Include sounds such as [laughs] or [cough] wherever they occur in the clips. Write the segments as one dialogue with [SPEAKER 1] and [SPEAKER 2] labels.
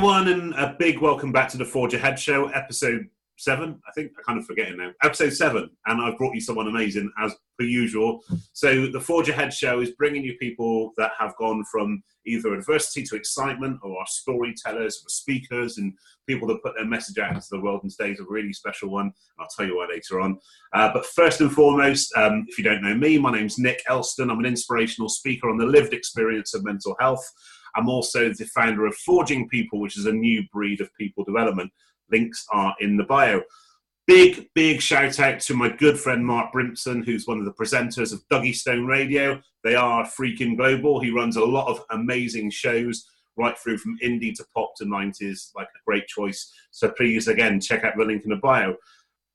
[SPEAKER 1] Everyone, and a big welcome back to the Forge Ahead Show, episode seven. I think I kind of forgetting now. Episode seven, and I've brought you someone amazing as per usual. So the Forge Ahead Show is bringing you people that have gone from either adversity to excitement, or are storytellers, or speakers, and people that put their message out into the world. And today's a really special one. I'll tell you why later on. Uh, but first and foremost, um, if you don't know me, my name's Nick Elston. I'm an inspirational speaker on the lived experience of mental health. I'm also the founder of Forging People, which is a new breed of people development. Links are in the bio. Big, big shout out to my good friend Mark Brimson, who's one of the presenters of Dougie Stone Radio. They are freaking global. He runs a lot of amazing shows right through from indie to pop to 90s, like a great choice. So please, again, check out the link in the bio.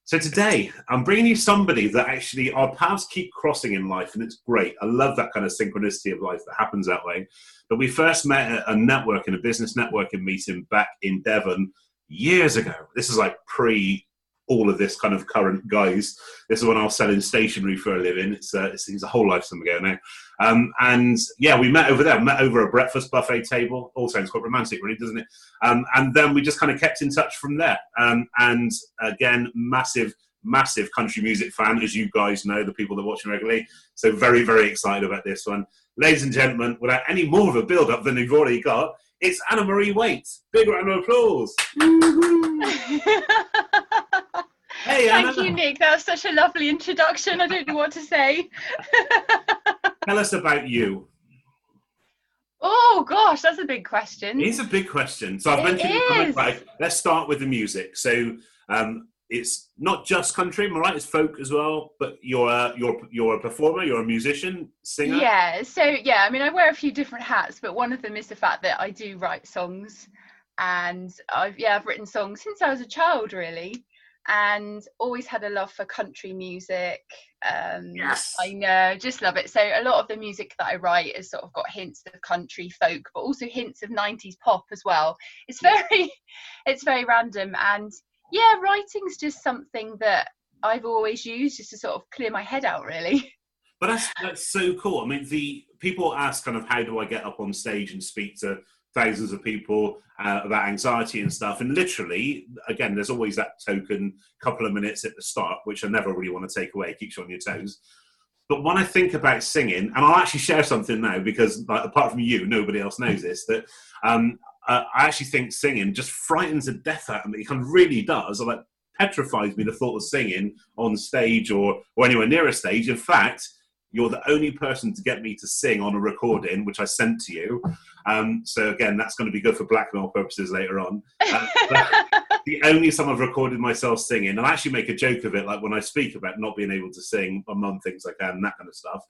[SPEAKER 1] So today, I'm bringing you somebody that actually our paths keep crossing in life, and it's great. I love that kind of synchronicity of life that happens that way. But we first met at a networking, a business networking meeting back in Devon years ago. This is like pre all of this kind of current guys. This is when I was selling stationery for a living. It's, uh, it's, it's a whole lifetime ago now. Um, and yeah, we met over there, met over a breakfast buffet table. All sounds quite romantic, really, doesn't it? Um, and then we just kind of kept in touch from there. Um, and again, massive, massive country music fan, as you guys know, the people that are watching regularly. So very, very excited about this one. Ladies and gentlemen, without any more of a build up than you've already got, it's Anna Marie Waite. Big round of applause. [laughs] [laughs] [laughs]
[SPEAKER 2] Hey, Thank you, Nick. That was such a lovely introduction. I don't know what to say. [laughs]
[SPEAKER 1] Tell us about you.
[SPEAKER 2] Oh gosh, that's a big question.
[SPEAKER 1] It's a big question. So I've it mentioned. Right, let's start with the music. So um, it's not just country, am I right? It's folk as well. But you're a, you're you're a performer, you're a musician, singer.
[SPEAKER 2] Yeah. So yeah, I mean, I wear a few different hats, but one of them is the fact that I do write songs, and I've yeah, I've written songs since I was a child, really and always had a love for country music. Um,
[SPEAKER 1] yes.
[SPEAKER 2] I know, just love it. So a lot of the music that I write has sort of got hints of country folk, but also hints of 90s pop as well. It's very, [laughs] it's very random. And yeah, writing's just something that I've always used just to sort of clear my head out, really. [laughs]
[SPEAKER 1] But that's, that's so cool. I mean, the people ask kind of how do I get up on stage and speak to thousands of people uh, about anxiety and stuff. And literally, again, there's always that token couple of minutes at the start, which I never really want to take away, it keeps you on your toes. But when I think about singing, and I'll actually share something now because, like, apart from you, nobody else knows this, that um, uh, I actually think singing just frightens the death out of me. It kind of really does. It, like, petrifies me the thought of singing on stage or, or anywhere near a stage. In fact, you're the only person to get me to sing on a recording, which I sent to you. Um, so again, that's going to be good for blackmail purposes later on. Uh, the only time I've recorded myself singing, and I actually make a joke of it, like when I speak about not being able to sing, my mum thinks I can, that kind of stuff.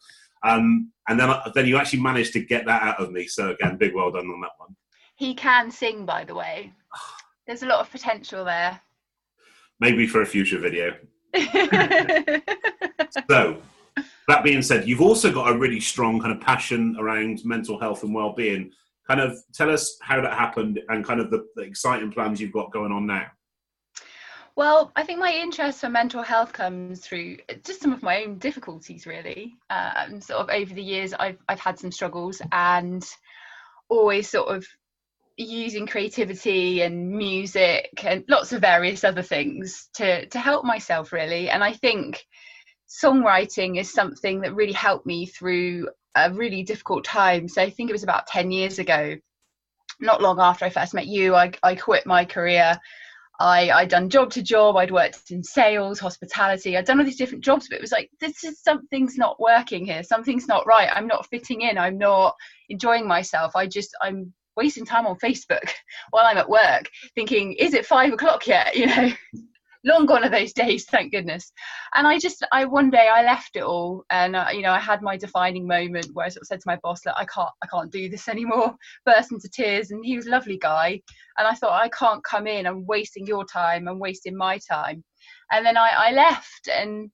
[SPEAKER 1] Um, and then, then you actually managed to get that out of me. So again, big well done on that one.
[SPEAKER 2] He can sing, by the way. There's a lot of potential there.
[SPEAKER 1] Maybe for a future video. [laughs] so, that being said, you've also got a really strong kind of passion around mental health and well-being. Kind of tell us how that happened and kind of the, the exciting plans you've got going on now.
[SPEAKER 2] Well, I think my interest for mental health comes through just some of my own difficulties, really. Um, sort of over the years, I've I've had some struggles and always sort of using creativity and music and lots of various other things to to help myself, really. And I think songwriting is something that really helped me through a really difficult time. So I think it was about 10 years ago, not long after I first met you, I, I quit my career. I, I'd done job to job, I'd worked in sales, hospitality, I'd done all these different jobs, but it was like, this is something's not working here, something's not right, I'm not fitting in, I'm not enjoying myself, I just, I'm wasting time on Facebook [laughs] while I'm at work, thinking, is it five o'clock yet? [laughs] You know, long gone are those [laughs] days thank goodness. And i just i one day i left it all and uh, you know i had my defining moment where i sort of said to my boss look i can't i can't do this [laughs] anymore burst into tears. And he was a lovely guy. And i thought i can't come in. I'm wasting your time. I'm wasting my time. And then i i left and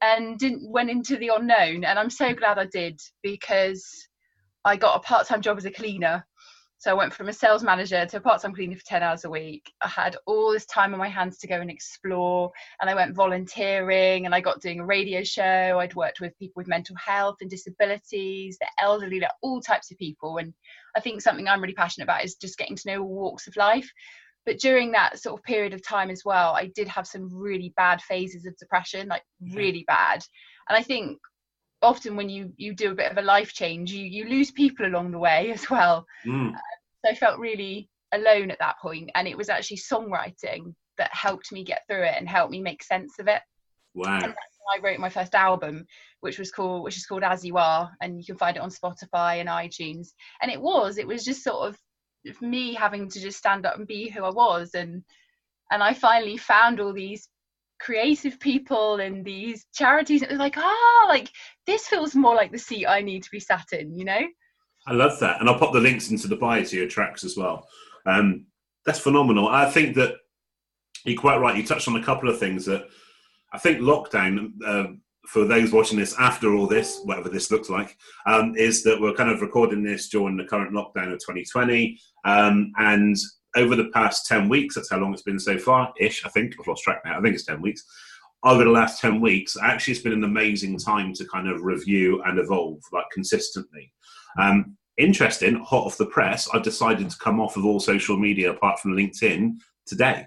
[SPEAKER 2] and didn't went into the unknown. And i'm so glad i did because i got a part-time job as a cleaner So I went from a sales manager to a part-time cleaner for 10 hours a week. I had all this time on my hands to go and explore. And I went volunteering and I got doing a radio show. I'd worked with people with mental health and disabilities, the elderly, like all types of people. And I think something I'm really passionate about is just getting to know all walks of life. But during that sort of period of time as well, I did have some really bad phases of depression, like really bad. And I think often when you you do a bit of a life change you you lose people along the way [laughs] as well. Mm. uh, so i felt really alone at that point and it was actually songwriting that helped me get through it and helped me make sense of it.
[SPEAKER 1] Wow.
[SPEAKER 2] I wrote my first album which was called which is called as you are and you can find it on spotify and itunes. And it was it was just sort of me having to just stand up and be who i was and and i finally found all these creative people and these charities. It was like, ah, oh, like this feels more like the seat I need to be sat in, you know?
[SPEAKER 1] I love that. And I'll pop the links into the bio to your tracks as well. Um, that's phenomenal. I think that you're quite right. You touched on a couple of things that I think lockdown, uh, for those watching this after all this, whatever this looks like, um, is that we're kind of recording this during the current lockdown of 2020. Um, and over the past 10 weeks, that's how long it's been so far ish, I think. I've lost track now. I think it's 10 weeks. Over the last 10 weeks, actually, it's been an amazing time to kind of review and evolve like consistently. Um, interesting, hot off the press, I've decided to come off of all social media apart from LinkedIn today.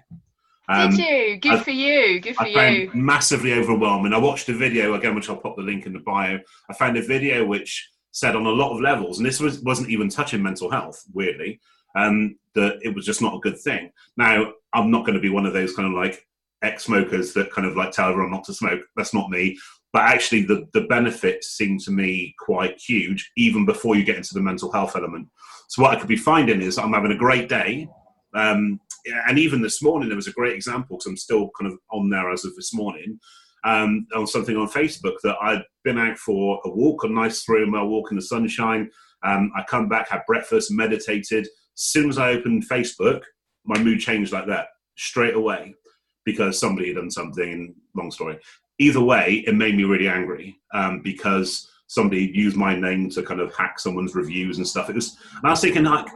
[SPEAKER 2] Um, Did you? Good I, for you. Good for
[SPEAKER 1] I
[SPEAKER 2] you.
[SPEAKER 1] Massively overwhelming. I watched a video again, which I'll pop the link in the bio. I found a video which said on a lot of levels, and this was, wasn't even touching mental health, weirdly, um, that it was just not a good thing. Now, I'm not going to be one of those kind of like ex smokers that kind of like tell everyone not to smoke. That's not me. But actually, the, the benefits seem to me quite huge, even before you get into the mental health element. So, what I could be finding is I'm having a great day. Um, and even this morning, there was a great example because I'm still kind of on there as of this morning. Um, on something on Facebook that I'd been out for a walk, a nice three mile walk in the sunshine. Um, I come back, had breakfast, meditated, soon as I opened Facebook, my mood changed like that straight away because somebody had done something. Long story. Either way, it made me really angry um, because somebody used my name to kind of hack someone's reviews and stuff. It was, and I was thinking, like,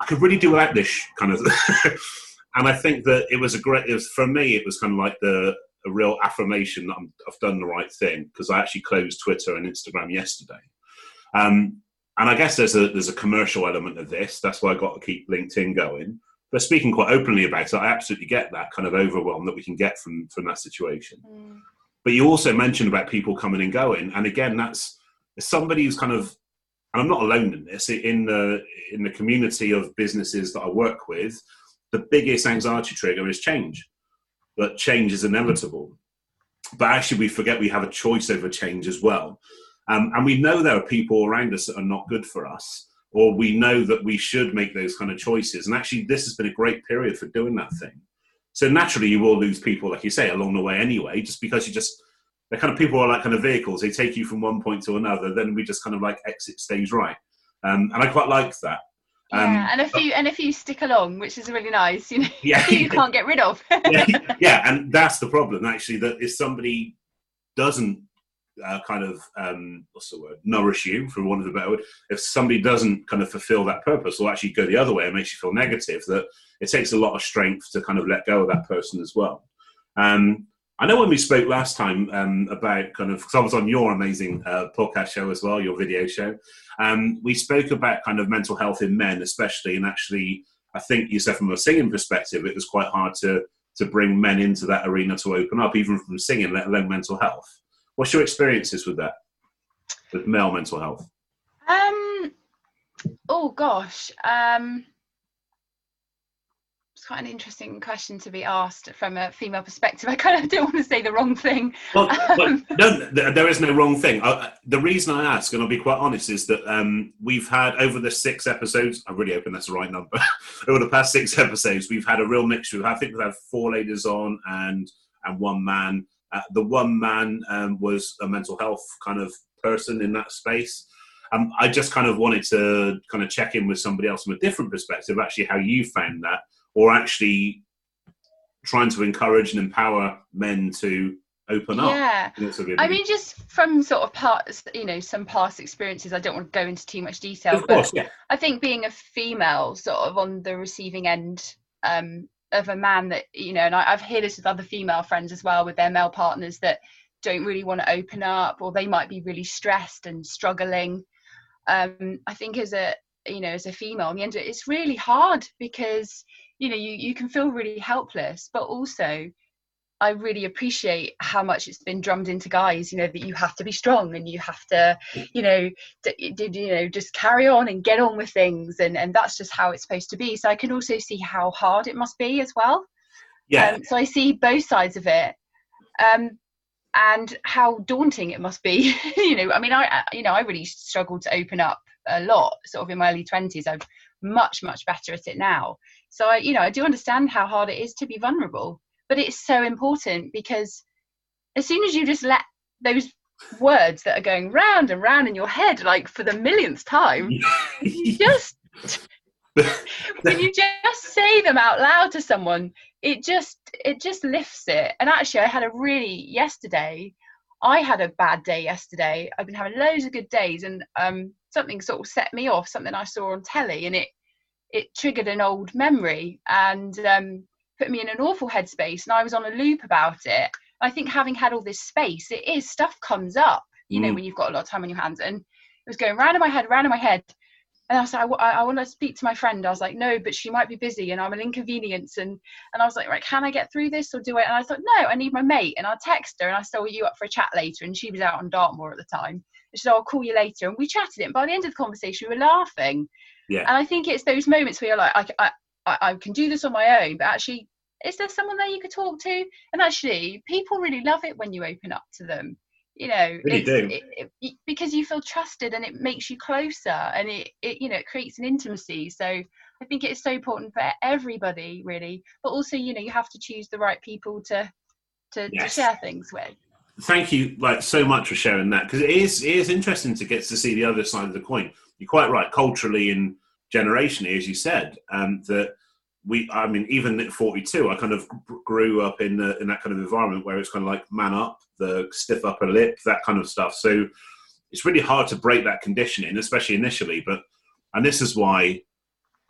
[SPEAKER 1] I could really do without this kind of. [laughs] and I think that it was a great. It was for me. It was kind of like the a real affirmation that i have done the right thing because I actually closed Twitter and Instagram yesterday. Um, and I guess there's a there's a commercial element of this. That's why I got to keep LinkedIn going. But speaking quite openly about it, I absolutely get that kind of overwhelm that we can get from from that situation. Mm. But you also mentioned about people coming and going, and again, that's somebody who's kind of, and I'm not alone in this. In the in the community of businesses that I work with, the biggest anxiety trigger is change. But change is inevitable. But actually, we forget we have a choice over change as well. Um, and we know there are people around us that are not good for us, or we know that we should make those kind of choices. And actually, this has been a great period for doing that thing. So naturally, you will lose people, like you say, along the way anyway, just because you just the kind of people are like kind of vehicles. They take you from one point to another. Then we just kind of like exit stage right, um, and I quite like that.
[SPEAKER 2] Um, yeah, and a few and a few stick along, which is really nice. You know, [laughs] yeah, [laughs] you can't get rid of. [laughs]
[SPEAKER 1] yeah, yeah, and that's the problem actually. That if somebody doesn't uh, kind of um, what's the word nourish you for want of a better word if somebody doesn't kind of fulfill that purpose or actually go the other way it makes you feel negative that it takes a lot of strength to kind of let go of that person as well um, I know when we spoke last time um, about kind of because I was on your amazing uh, podcast show as well, your video show. Um, we spoke about kind of mental health in men, especially, and actually, I think you said from a singing perspective, it was quite hard to to bring men into that arena to open up, even from singing, let alone mental health. What's your experiences with that, with male mental health?
[SPEAKER 2] Um, oh gosh, um, it's quite an interesting question to be asked from a female perspective. [laughs] I kind of don't want to say the wrong thing. Well,
[SPEAKER 1] um, no, there is no wrong thing. Uh, the reason I ask, and I'll be quite honest, is that um, we've had over the six episodes. I'm really hoping that's the right number. [laughs] over the past six episodes, we've had a real mixture. I think we've had four ladies on and and one man. Uh, the one man um, was a mental health kind of person in that space. Um, I just kind of wanted to kind of check in with somebody else from a different perspective, actually, how you found that, or actually trying to encourage and empower men to open up.
[SPEAKER 2] Yeah. I mean, just from sort of parts, you know, some past experiences, I don't want to go into too much detail,
[SPEAKER 1] of course, yeah.
[SPEAKER 2] I think being a female sort of on the receiving end um, of a man that, you know, and I, I've heard this with other female friends as well with their male partners that don't really want to open up or they might be really stressed and struggling. Um, I think as a, you know, as a female, in the end, it's really hard because, you know, you, you can feel really helpless, but also I really appreciate how much it's been drummed into guys, you know, that you have to be strong and you have to, you know, did you know, just carry on and get on with things, and and that's just how it's supposed to be. So I can also see how hard it must be as well.
[SPEAKER 1] Yeah.
[SPEAKER 2] Um, so I see both sides of it, um, and how daunting it must be. [laughs] you know, I mean, I you know, I really struggled to open up a lot, sort of in my early twenties. I'm much much better at it now. So I, you know, I do understand how hard it is to be vulnerable but it's so important because as soon as you just let those words that are going round and round in your head like for the millionth time [laughs] you just [laughs] when you just say them out loud to someone it just it just lifts it. And actually i had a really yesterday i had a bad day yesterday. I've been having loads of good days and um something sort of set me off something i saw on telly and it it triggered an old memory. And um put me in an awful headspace and I was on a loop about it. I think having had all this space, it is stuff comes up, you know, mm. when you've got a lot of time on your hands. And it was going round in my head, round in my head. And I was like, I, I, want to speak to my friend. I was like, no, but she might be busy and I'm an inconvenience. And, and I was like, right, can I get through this or do it? And I thought, no, I need my mate. And I'll text her and I said, well, you up for a chat later. And she was out on Dartmoor at the time. And she said, I'll call you later. And we chatted it. And by the end of the conversation, we were laughing.
[SPEAKER 1] Yeah.
[SPEAKER 2] And I think it's those moments where you're like, I, I, I can do this on my own, but actually is there someone there you could talk to? And actually, people really love it when you open up to them. You know,
[SPEAKER 1] really do.
[SPEAKER 2] It, it, because you feel trusted and it makes you closer, and it, it you know it creates an intimacy. So I think it's so important for everybody, really. But also, you know, you have to choose the right people to to, yes. to share things with.
[SPEAKER 1] Thank you, like so much for sharing that because it is it is interesting to get to see the other side of the coin. You're quite right, culturally and generationally, as you said, um, that we i mean even at 42 i kind of grew up in the, in that kind of environment where it's kind of like man up the stiff upper lip that kind of stuff. So it's really hard to break that conditioning especially initially but and this is why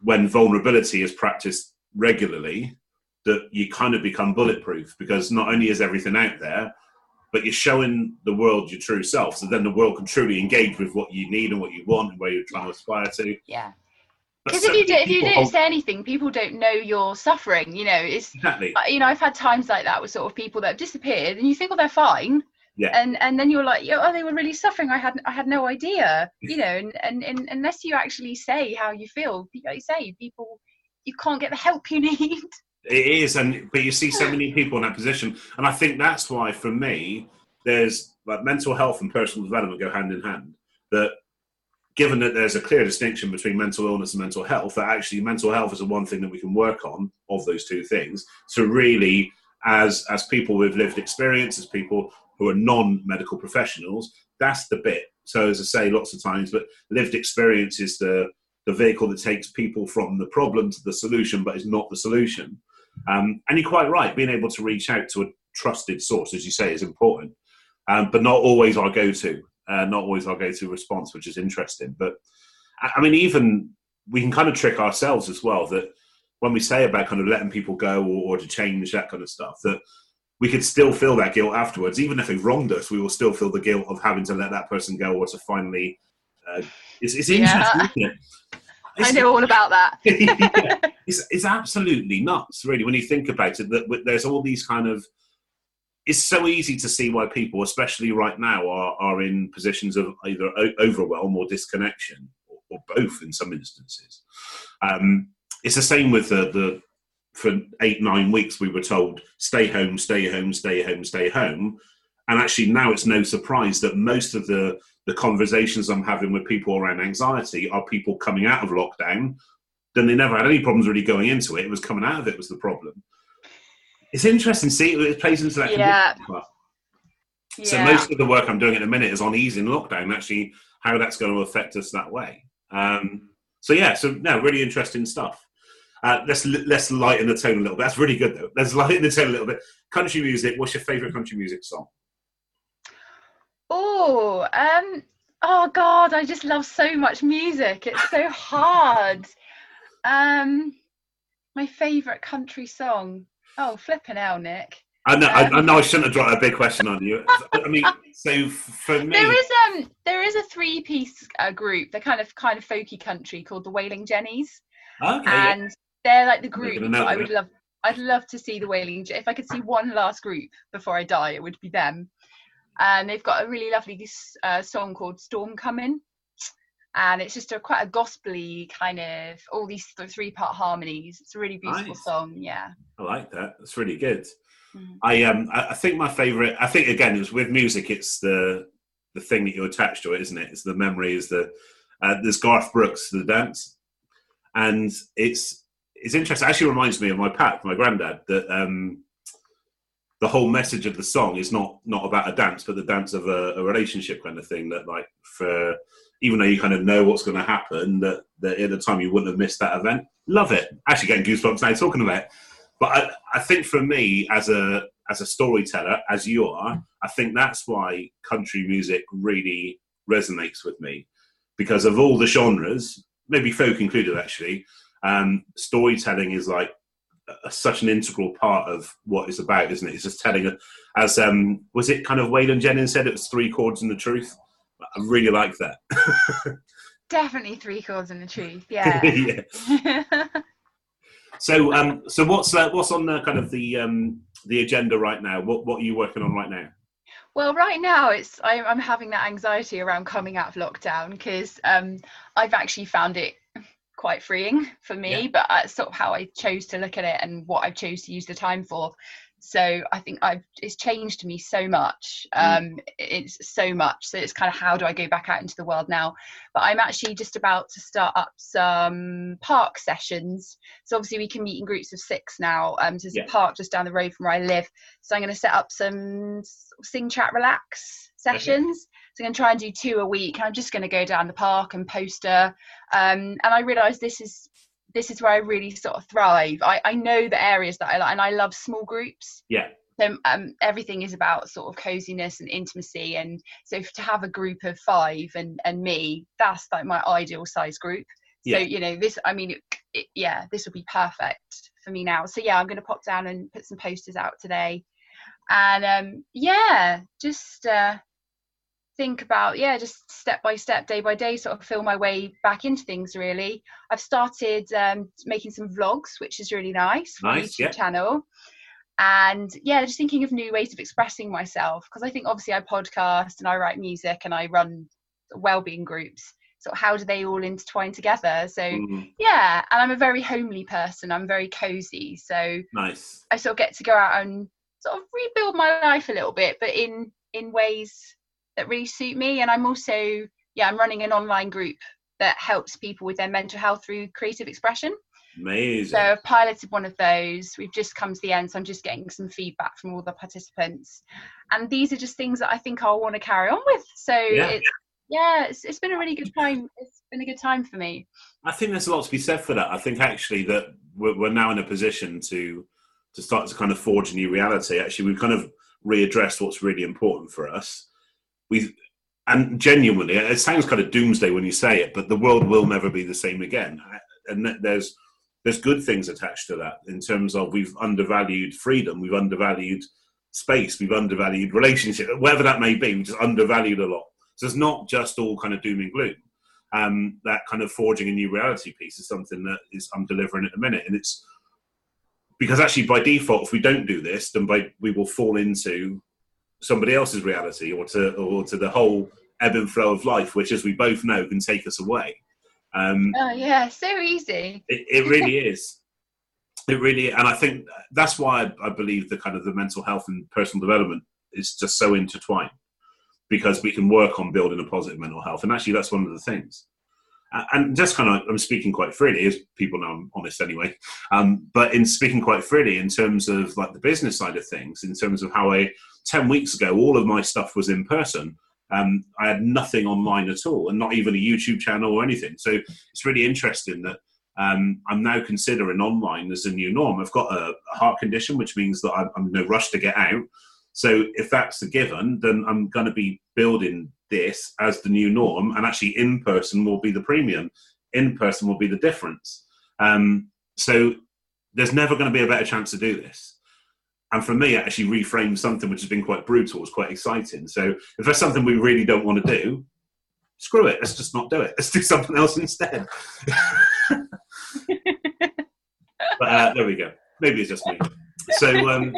[SPEAKER 1] when vulnerability is practiced regularly that you kind of become bulletproof because not only is everything out there but you're showing the world your true self. So then the world can truly engage with what you need and what you want and where you're trying to aspire to.
[SPEAKER 2] Yeah because if you do, if you don't say anything, people don't know you're suffering. You know, it's
[SPEAKER 1] exactly.
[SPEAKER 2] You know, I've had times like that with sort of people that have disappeared, and you think, well, they're fine.
[SPEAKER 1] Yeah.
[SPEAKER 2] And and then you're like, oh, they were really suffering. I had I had no idea. You know, and, and, and unless you actually say how you feel, like you say, people, you can't get the help you [laughs] need.
[SPEAKER 1] It is, and but you see so many people in that position, and I think that's why, for me, there's like mental health and personal development go hand in hand. That given that there's a clear distinction between mental illness and mental health, that actually mental health is the one thing that we can work on of those two things So really, as as people with lived experience, as people who are non-medical professionals, that's the bit. So as I say lots of times, but lived experience is the the vehicle that takes people from the problem to the solution, but is not the solution. Um, and you're quite right, being able to reach out to a trusted source, as you say, is important, um, but not always our go-to uh, not always our go-to response, which is interesting. But I mean, even we can kind of trick ourselves as well that when we say about kind of letting people go or, or to change that kind of stuff, that we could still feel that guilt afterwards, even if they've wronged us. We will still feel the guilt of having to let that person go or to finally. Uh, it's, it's interesting, yeah. it? [laughs]
[SPEAKER 2] I know all about that. [laughs]
[SPEAKER 1] yeah, [laughs] it's, it's absolutely nuts, really, when you think about it. That there's all these kind of it's so easy to see why people, especially right now, are, are in positions of either overwhelm or disconnection, or, or both in some instances. Um, it's the same with the, the for eight nine weeks we were told stay home, stay home, stay home, stay home, and actually now it's no surprise that most of the the conversations I'm having with people around anxiety are people coming out of lockdown. Then they never had any problems really going into it. It was coming out of it was the problem it's interesting. See, it plays into that.
[SPEAKER 2] Yeah.
[SPEAKER 1] So most of the work I'm doing at the minute is on easing lockdown. Actually, how that's going to affect us that way. Um, so yeah, so no, really interesting stuff. Uh, let's let's lighten the tone a little bit. That's really good though. Let's [laughs] lighten the tone a little bit. Country music. What's your favourite country music song?
[SPEAKER 2] Oh, um, oh God, I just love so much music. It's so hard. [laughs] Um, my favourite country song. Oh, flipping hell, Nick.
[SPEAKER 1] I know, I, I, know I shouldn't have dropped a big question on you. I mean, [laughs] so for me,
[SPEAKER 2] there is um there is a three piece uh, group, the kind of kind of folky country called the Wailin' Jennys,
[SPEAKER 1] okay,
[SPEAKER 2] and yeah. they're like the group that I would love. I'd love to see the Wailing. If I could see one last group before I die, it would be them. And they've got a really lovely uh, song called "Storm Coming," and it's just a quite a gospely kind of all these three part harmonies. It's a really beautiful nice. song. Yeah,
[SPEAKER 1] I like that. That's really good. Mm. I um I, think my favorite. I think again, it's with music. It's the the thing that you attach to it, isn't it? It's the memory. Is the uh, there's Garth Brooks the dance, and it's it's interesting. It actually reminds me of my pack, my granddad. That um the whole message of the song is not not about a dance, but the dance of a, a relationship kind of thing. That like for even though you kind of know what's going to happen, that, that at the time you wouldn't have missed that event. Love it. Actually, getting goosebumps now talking about it. But I, I think for me, as a as a storyteller, as you are, I think that's why country music really resonates with me because of all the genres, maybe folk included, actually. Um, storytelling is like a, such an integral part of what it's about, isn't it? It's just telling. As um, was it kind of Waylon Jennings said, it was three chords and the truth. I really like that. [laughs]
[SPEAKER 2] Definitely three chords and the truth. [laughs] Yeah.
[SPEAKER 1] yeah. So, um, so what's uh, what's on the kind of the um, the agenda right now? What what are you working on right now?
[SPEAKER 2] Well, right now it's I, I'm having that anxiety around coming out of lockdown because um, I've actually found it quite freeing for me. Yeah. But that's sort of how I chose to look at it and what I chose to use the time for so i think i've it's changed me so much mm. um mm. it's so much so it's kind of how do i go back out into the world now but i'm actually just about to start up some park sessions so obviously we can meet in groups of six now um there's yeah. a park just down the road from where i live so i'm going to set up some sing chat relax sessions okay. So I'm going to try and do two a week. I'm just going to go down the park and poster. Um, and I realise this is this is where I really sort of thrive. I, I know the areas that I like, and I love small groups.
[SPEAKER 1] Yeah.
[SPEAKER 2] So um, everything is about sort of coziness and intimacy, and so to have a group of five and and me, that's like my ideal size group. Yeah. So you know this, I mean, it, it, yeah, this would be perfect for me now. So yeah, I'm going to pop down and put some posters out today, and um, yeah, just uh, think about yeah just step by step day by day sort of feel my way back into things really. I've started um, making some vlogs which is really nice
[SPEAKER 1] for nice,
[SPEAKER 2] youtube yeah. channel. And yeah just thinking of new ways of expressing myself because i think obviously i podcast and i write music and i run well-being groups. So how do they all intertwine together? So mm-hmm. yeah and i'm a very homely person. I'm very cozy. So
[SPEAKER 1] nice.
[SPEAKER 2] I sort of get to go out and sort of rebuild my life a little bit but in in ways that really suit me. And i'm also yeah i'm running an online group that helps people with their mental health through creative expression.
[SPEAKER 1] Amazing.
[SPEAKER 2] So i've piloted one of those. We've just come to the end so i'm just getting some feedback from all the participants. And these are just things that i think i'll want to carry on with. So yeah. it's yeah it's, it's been a really good time. It's been a good time for me.
[SPEAKER 1] I think there's a lot to be said for that. I think actually that we're, we're now in a position to to start to kind of forge a new reality. Actually we've kind of readdressed what's really important for us we and genuinely, it sounds kind of doomsday when you say it, but the world will never be the same again. And there's there's good things attached to that in terms of we've undervalued freedom, we've undervalued space, we've undervalued relationship, whatever that may be. We've just undervalued a lot. So it's not just all kind of doom and gloom. Um, that kind of forging a new reality piece is something that is I'm delivering at the minute, and it's because actually by default, if we don't do this, then by, we will fall into somebody else's reality or to or to the whole ebb and flow of life, which, as we both know, can take us away.
[SPEAKER 2] Um, oh yeah, so easy.
[SPEAKER 1] It, it really is. It really, and I think that's why I, I, believe the kind of the mental health and personal development is just so intertwined because we can work on building a positive mental health, and actually that's one of the things. And just kind of, I'm speaking quite freely, as people know I'm honest anyway. Um, but in speaking quite freely, in terms of like the business side of things, in terms of how I 10 weeks ago, all of my stuff was in person. Um, I had nothing online at all, and not even a YouTube channel or anything. So it's really interesting that um, I'm now considering online as a new norm. I've got a, heart condition, which means that I'm, I'm in no rush to get out. So if that's the given, then I'm going to be building this as the new norm, and actually in person will be the premium. In person will be the difference. Um, so there's never going to be a better chance to do this. And for me, it actually reframe something which has been quite brutal it was quite exciting. So if there's something we really don't want to do, screw it. Let's just not do it. [laughs] Let's do something else instead. [laughs] but uh, there we go. Maybe it's just me. So, um,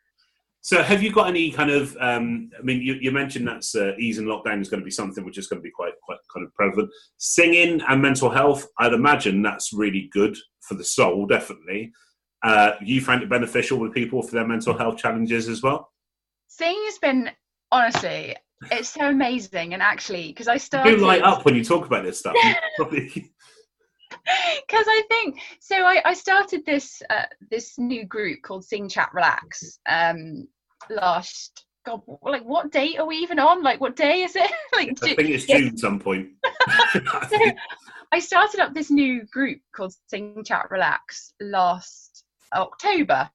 [SPEAKER 1] [laughs] so have you got any kind of? Um, I mean, you, you mentioned that's uh, easing lockdown is going to be something which is going to be quite quite kind of prevalent. Singing and mental health, I'd imagine that's really good for the soul, definitely. Uh, you find it beneficial with people for their mental health challenges as well.
[SPEAKER 2] Singing has been honestly it's so amazing and actually because i started
[SPEAKER 1] you light up when you talk about this stuff
[SPEAKER 2] because [laughs] [laughs] I think so. I, I started this uh, this new group called Sing Chat Relax um, last. God, like what date are we even on? Like what day is it? [laughs] like
[SPEAKER 1] I think it's June some point.
[SPEAKER 2] so I started up this new group called Sing Chat Relax last October,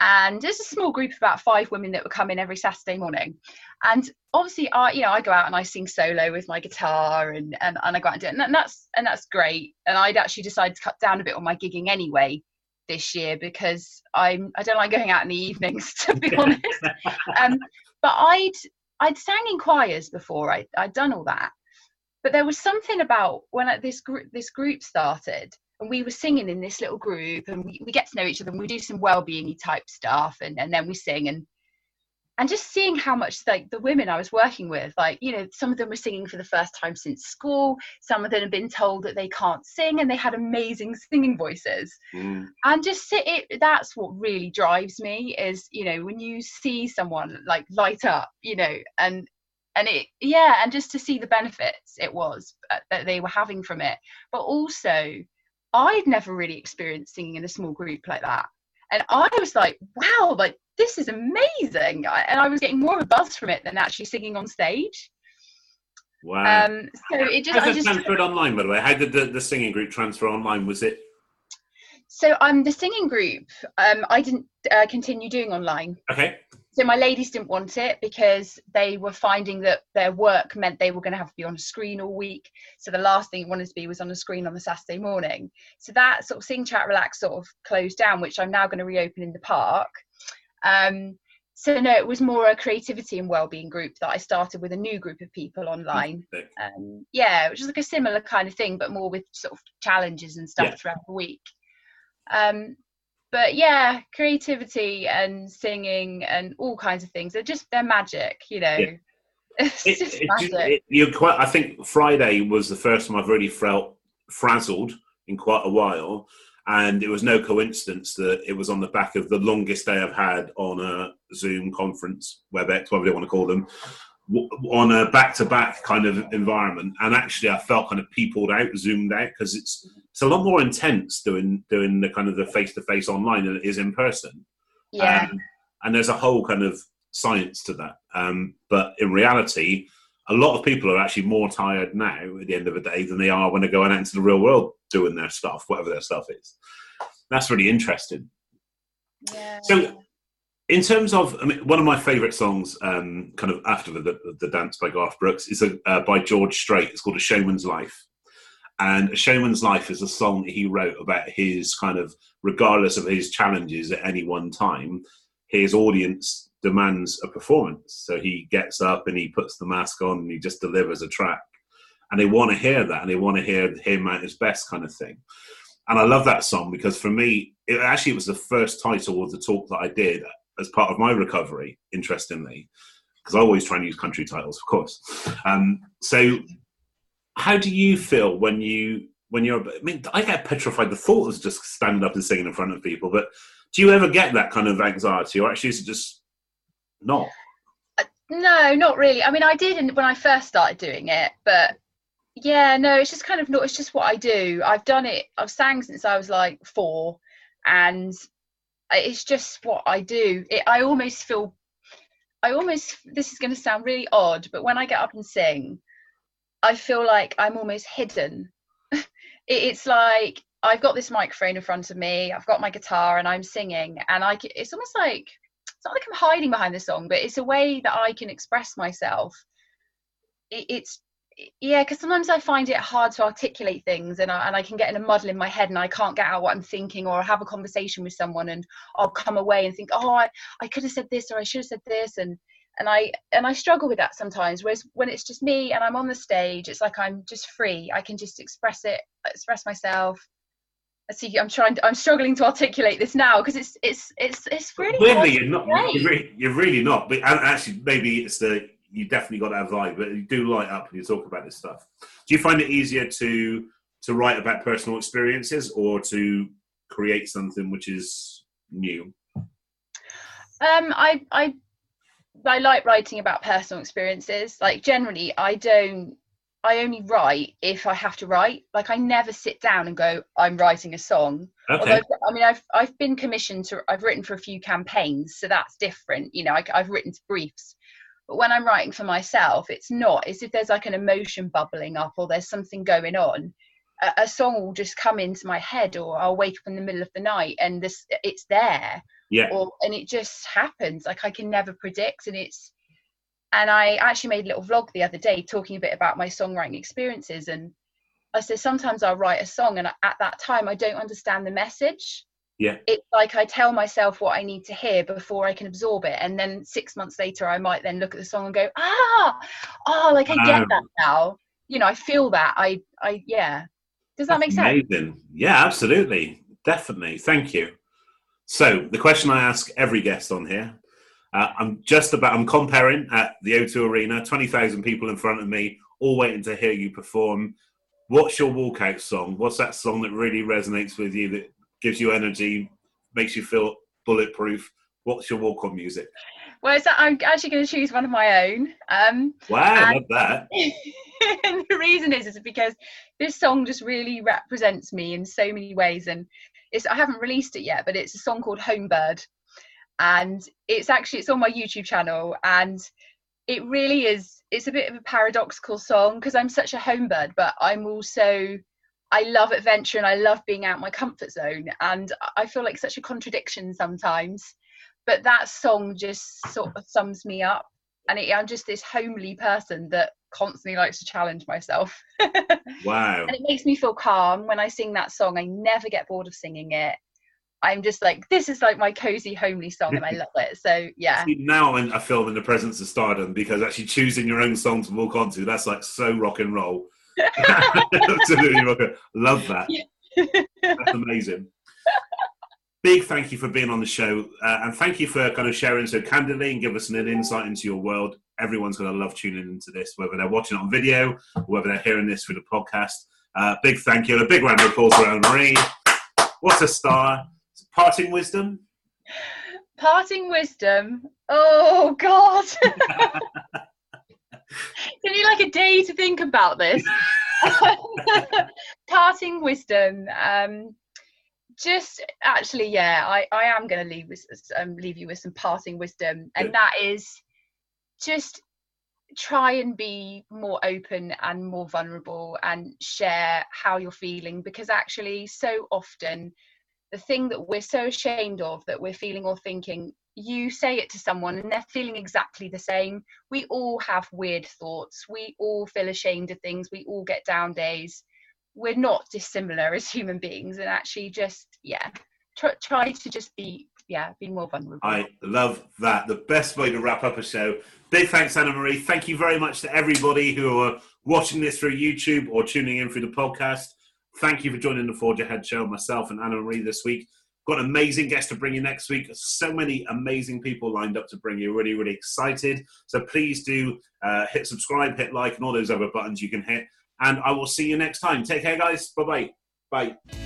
[SPEAKER 2] and there's a small group of about five women that would come in every Saturday morning. And obviously, I you know I go out and I sing solo with my guitar and and, and I go out and do it, and that's and that's great. And I'd actually decided to cut down a bit on my gigging anyway this year because I'm I don't like going out in the evenings [laughs] to be honest. Um, but I'd I'd sang in choirs before. I I'd done all that, but there was something about when this group this group started and we were singing in this little group and we, we get to know each other and we do some well-being type stuff and, and then we sing and and just seeing how much like the women I was working with, like, you know, some of them were singing for the first time since school, some of them had been told that they can't sing and they had amazing [laughs] singing voices. Mm. And just sit it that's what really drives me is, you know, when you see someone like light up, you know, and and it yeah, and just to see the benefits it was uh, that they were having from it. But also I'd never really experienced singing in a small group like that. And I was like, wow, like this is amazing. And I was getting more of a buzz from it than actually singing on stage.
[SPEAKER 1] Wow.
[SPEAKER 2] Um, so it just,
[SPEAKER 1] How
[SPEAKER 2] did
[SPEAKER 1] it transferred online, by the way? How did the, the singing group transfer online? Was it?
[SPEAKER 2] So um, the singing group, um, I didn't uh, continue doing online.
[SPEAKER 1] Okay
[SPEAKER 2] so my ladies didn't want it because they were finding that their work meant they were going to have to be on a screen all week. So the last thing it wanted to be was on a screen on the saturday morning. So that sort of sing chat relax sort of closed down which i'm now going to reopen in the park. Um, so no it was more a creativity and well-being group that i started with a new group of people online. Um, yeah which is like a similar kind of thing but more with sort of challenges and stuff yeah. throughout the week. Um, but yeah creativity and singing and all kinds of things they're just they're magic you know yeah. [laughs] it's it, just it, magic.
[SPEAKER 1] You're quite i think friday was the first time i've really felt frazzled in quite a while and it was no coincidence that it was on the back of the longest day i've had on a zoom conference webex whatever they want to call them on a back-to-back kind of environment. And actually i felt kind of peopled out zoomed out because it's it's a lot more intense doing doing the kind of the face-to-face online than it is in person.
[SPEAKER 2] Yeah.
[SPEAKER 1] Um, and there's a whole kind of science to that. Um, but in reality a lot of people are actually more tired now at the end of the day than they are when they're going out into the real world doing their stuff whatever their stuff is. That's really interesting.
[SPEAKER 2] Yeah.
[SPEAKER 1] so in terms of, I mean, one of my favourite songs, um, kind of after the, the, the, dance by Garth Brooks, is a, uh, by George Strait. It's called A Showman's Life. And A Showman's Life is a song he wrote about his kind of, regardless of his challenges at any one time, his audience demands a performance. So he gets up and he puts the mask on and he just delivers a track. And they want to hear that and they want to hear him at his best kind of thing. And I love that song because for me, it actually it was the first title of the talk that I did as part of my recovery, interestingly, because I always try and use country titles, of course. Um, so, how do you feel when you when you're? I mean, I get petrified the thought of just standing up and singing in front of people. But do you ever get that kind of anxiety, or actually is it just not?
[SPEAKER 2] Uh, no, not really. I mean, I did when I first started doing it, but yeah, no, it's just kind of not. It's just what I do. I've done it. I've sang since I was like four, and it's just what I do. It, I almost feel, I almost, this is going to sound really odd, but when I get up and sing, I feel like I'm almost hidden. [laughs] it, it's like I've got this microphone in front of me, I've got my guitar, and I'm singing, and I it's almost like it's not like I'm hiding behind the song, but it's a way that I can express myself. It, it's yeah, because sometimes I find it hard to articulate things, and I, and I can get in a muddle in my head, and I can't get out what I'm thinking, or have a conversation with someone, and I'll come away and think, oh, I, I could have said this, or I should have said this, and and I and I struggle with that sometimes. Whereas when it's just me and I'm on the stage, it's like I'm just free. I can just express it, express myself. I see. I'm trying. To, I'm struggling to articulate this now because it's it's it's it's really.
[SPEAKER 1] Weirdly, you're not. You're really, you're really, not. But actually, maybe it's the you definitely got that vibe. But you do light up when you talk about this stuff. Do you find it easier to to write about personal experiences or to create something which is new?
[SPEAKER 2] Um, I I I like writing about personal experiences. Like generally, I don't. I only write if I have to write. Like I never sit down and go, I'm writing a song.
[SPEAKER 1] Okay. Although,
[SPEAKER 2] I mean, I've I've been commissioned to. I've written for a few campaigns, so that's different. You know, I, I've written to briefs. But when I'm writing for myself, it's not. It's if there's like an emotion bubbling up or there's something going on, a, a song will just come into my head, or I'll wake up in the middle of the night and this it's there
[SPEAKER 1] yeah
[SPEAKER 2] or and it just happens like i can never predict and it's and i actually made a little vlog the other day talking a bit about my songwriting experiences and i said sometimes i'll write a song and at that time i don't understand the message
[SPEAKER 1] yeah.
[SPEAKER 2] It's like i tell myself what i need to hear before i can absorb it and then six months later i might then look at the song and go ah! Oh like i get um, that now. You know i feel that. I i yeah. Does that make sense?
[SPEAKER 1] amazing. Yeah absolutely. Definitely. Thank you. So the question I ask every guest on here, uh, I'm just about I'm comparing at the O2 Arena, twenty thousand people in front of me, all waiting to hear you perform. What's your walkout song? What's that song that really resonates with you, that gives you energy, makes you feel bulletproof? What's your walk on music?
[SPEAKER 2] Well, so I'm actually going to choose one of my own. Um,
[SPEAKER 1] wow, I love that. [laughs]
[SPEAKER 2] and the reason is, is because this song just really represents me in so many ways, and it's I haven't released it yet, but it's a song called Homebird, and it's actually it's on my YouTube channel, and it really is. It's a bit of a paradoxical song because I'm such a homebird, but I'm also I love adventure and I love being out my comfort zone, and I feel like such a contradiction sometimes. But that song just sort of sums me up, and it, I'm just this homely person that constantly likes to challenge myself. [laughs]
[SPEAKER 1] wow.
[SPEAKER 2] And it makes me feel calm when I sing that song. I never get bored of singing it. I'm just like, this is like my cozy, homely song, and I love it. So yeah.
[SPEAKER 1] See, now I'm in a film in the presence of stardom because actually choosing your own song to walk onto, that's like so rock and roll. [laughs] Absolutely Love that. That's amazing. Big thank you for being on the show, uh, and thank you for kind of sharing so candidly and give us an insight into your world everyone's going to love tuning into this, whether they're watching it on video or whether they're hearing this through the podcast. Uh, big thank you. And a big round of applause for Anna Marie. What a star. Parting wisdom?
[SPEAKER 2] Parting wisdom. Oh, God. [laughs] Can you like a day to think about this? [laughs] Parting wisdom. Um, just actually, yeah, I, I am going to leave with, um, leave you with some parting wisdom, and that is just try and be more open and more vulnerable and share how you're feeling because actually so often the thing that we're so ashamed of that we're feeling or thinking you say it to someone and they're feeling exactly the same we all have weird thoughts we all feel ashamed of things we all get down days we're not dissimilar as [laughs] human beings and actually just yeah try, try to just be yeah, be more vulnerable.
[SPEAKER 1] I love that. The best way to wrap up a show. Big thanks, Anna Marie. Thank you very much to everybody who are watching this through YouTube or tuning in through the podcast. Thank you for joining the Forge Ahead show, myself and Anna Marie this week. Got an amazing guest to bring you next week. So many amazing people lined up to bring you. Really, really excited. So please do uh, hit subscribe, hit like, and all those other buttons you can hit. And I will see you next time. Take care, guys. Bye-bye. Bye.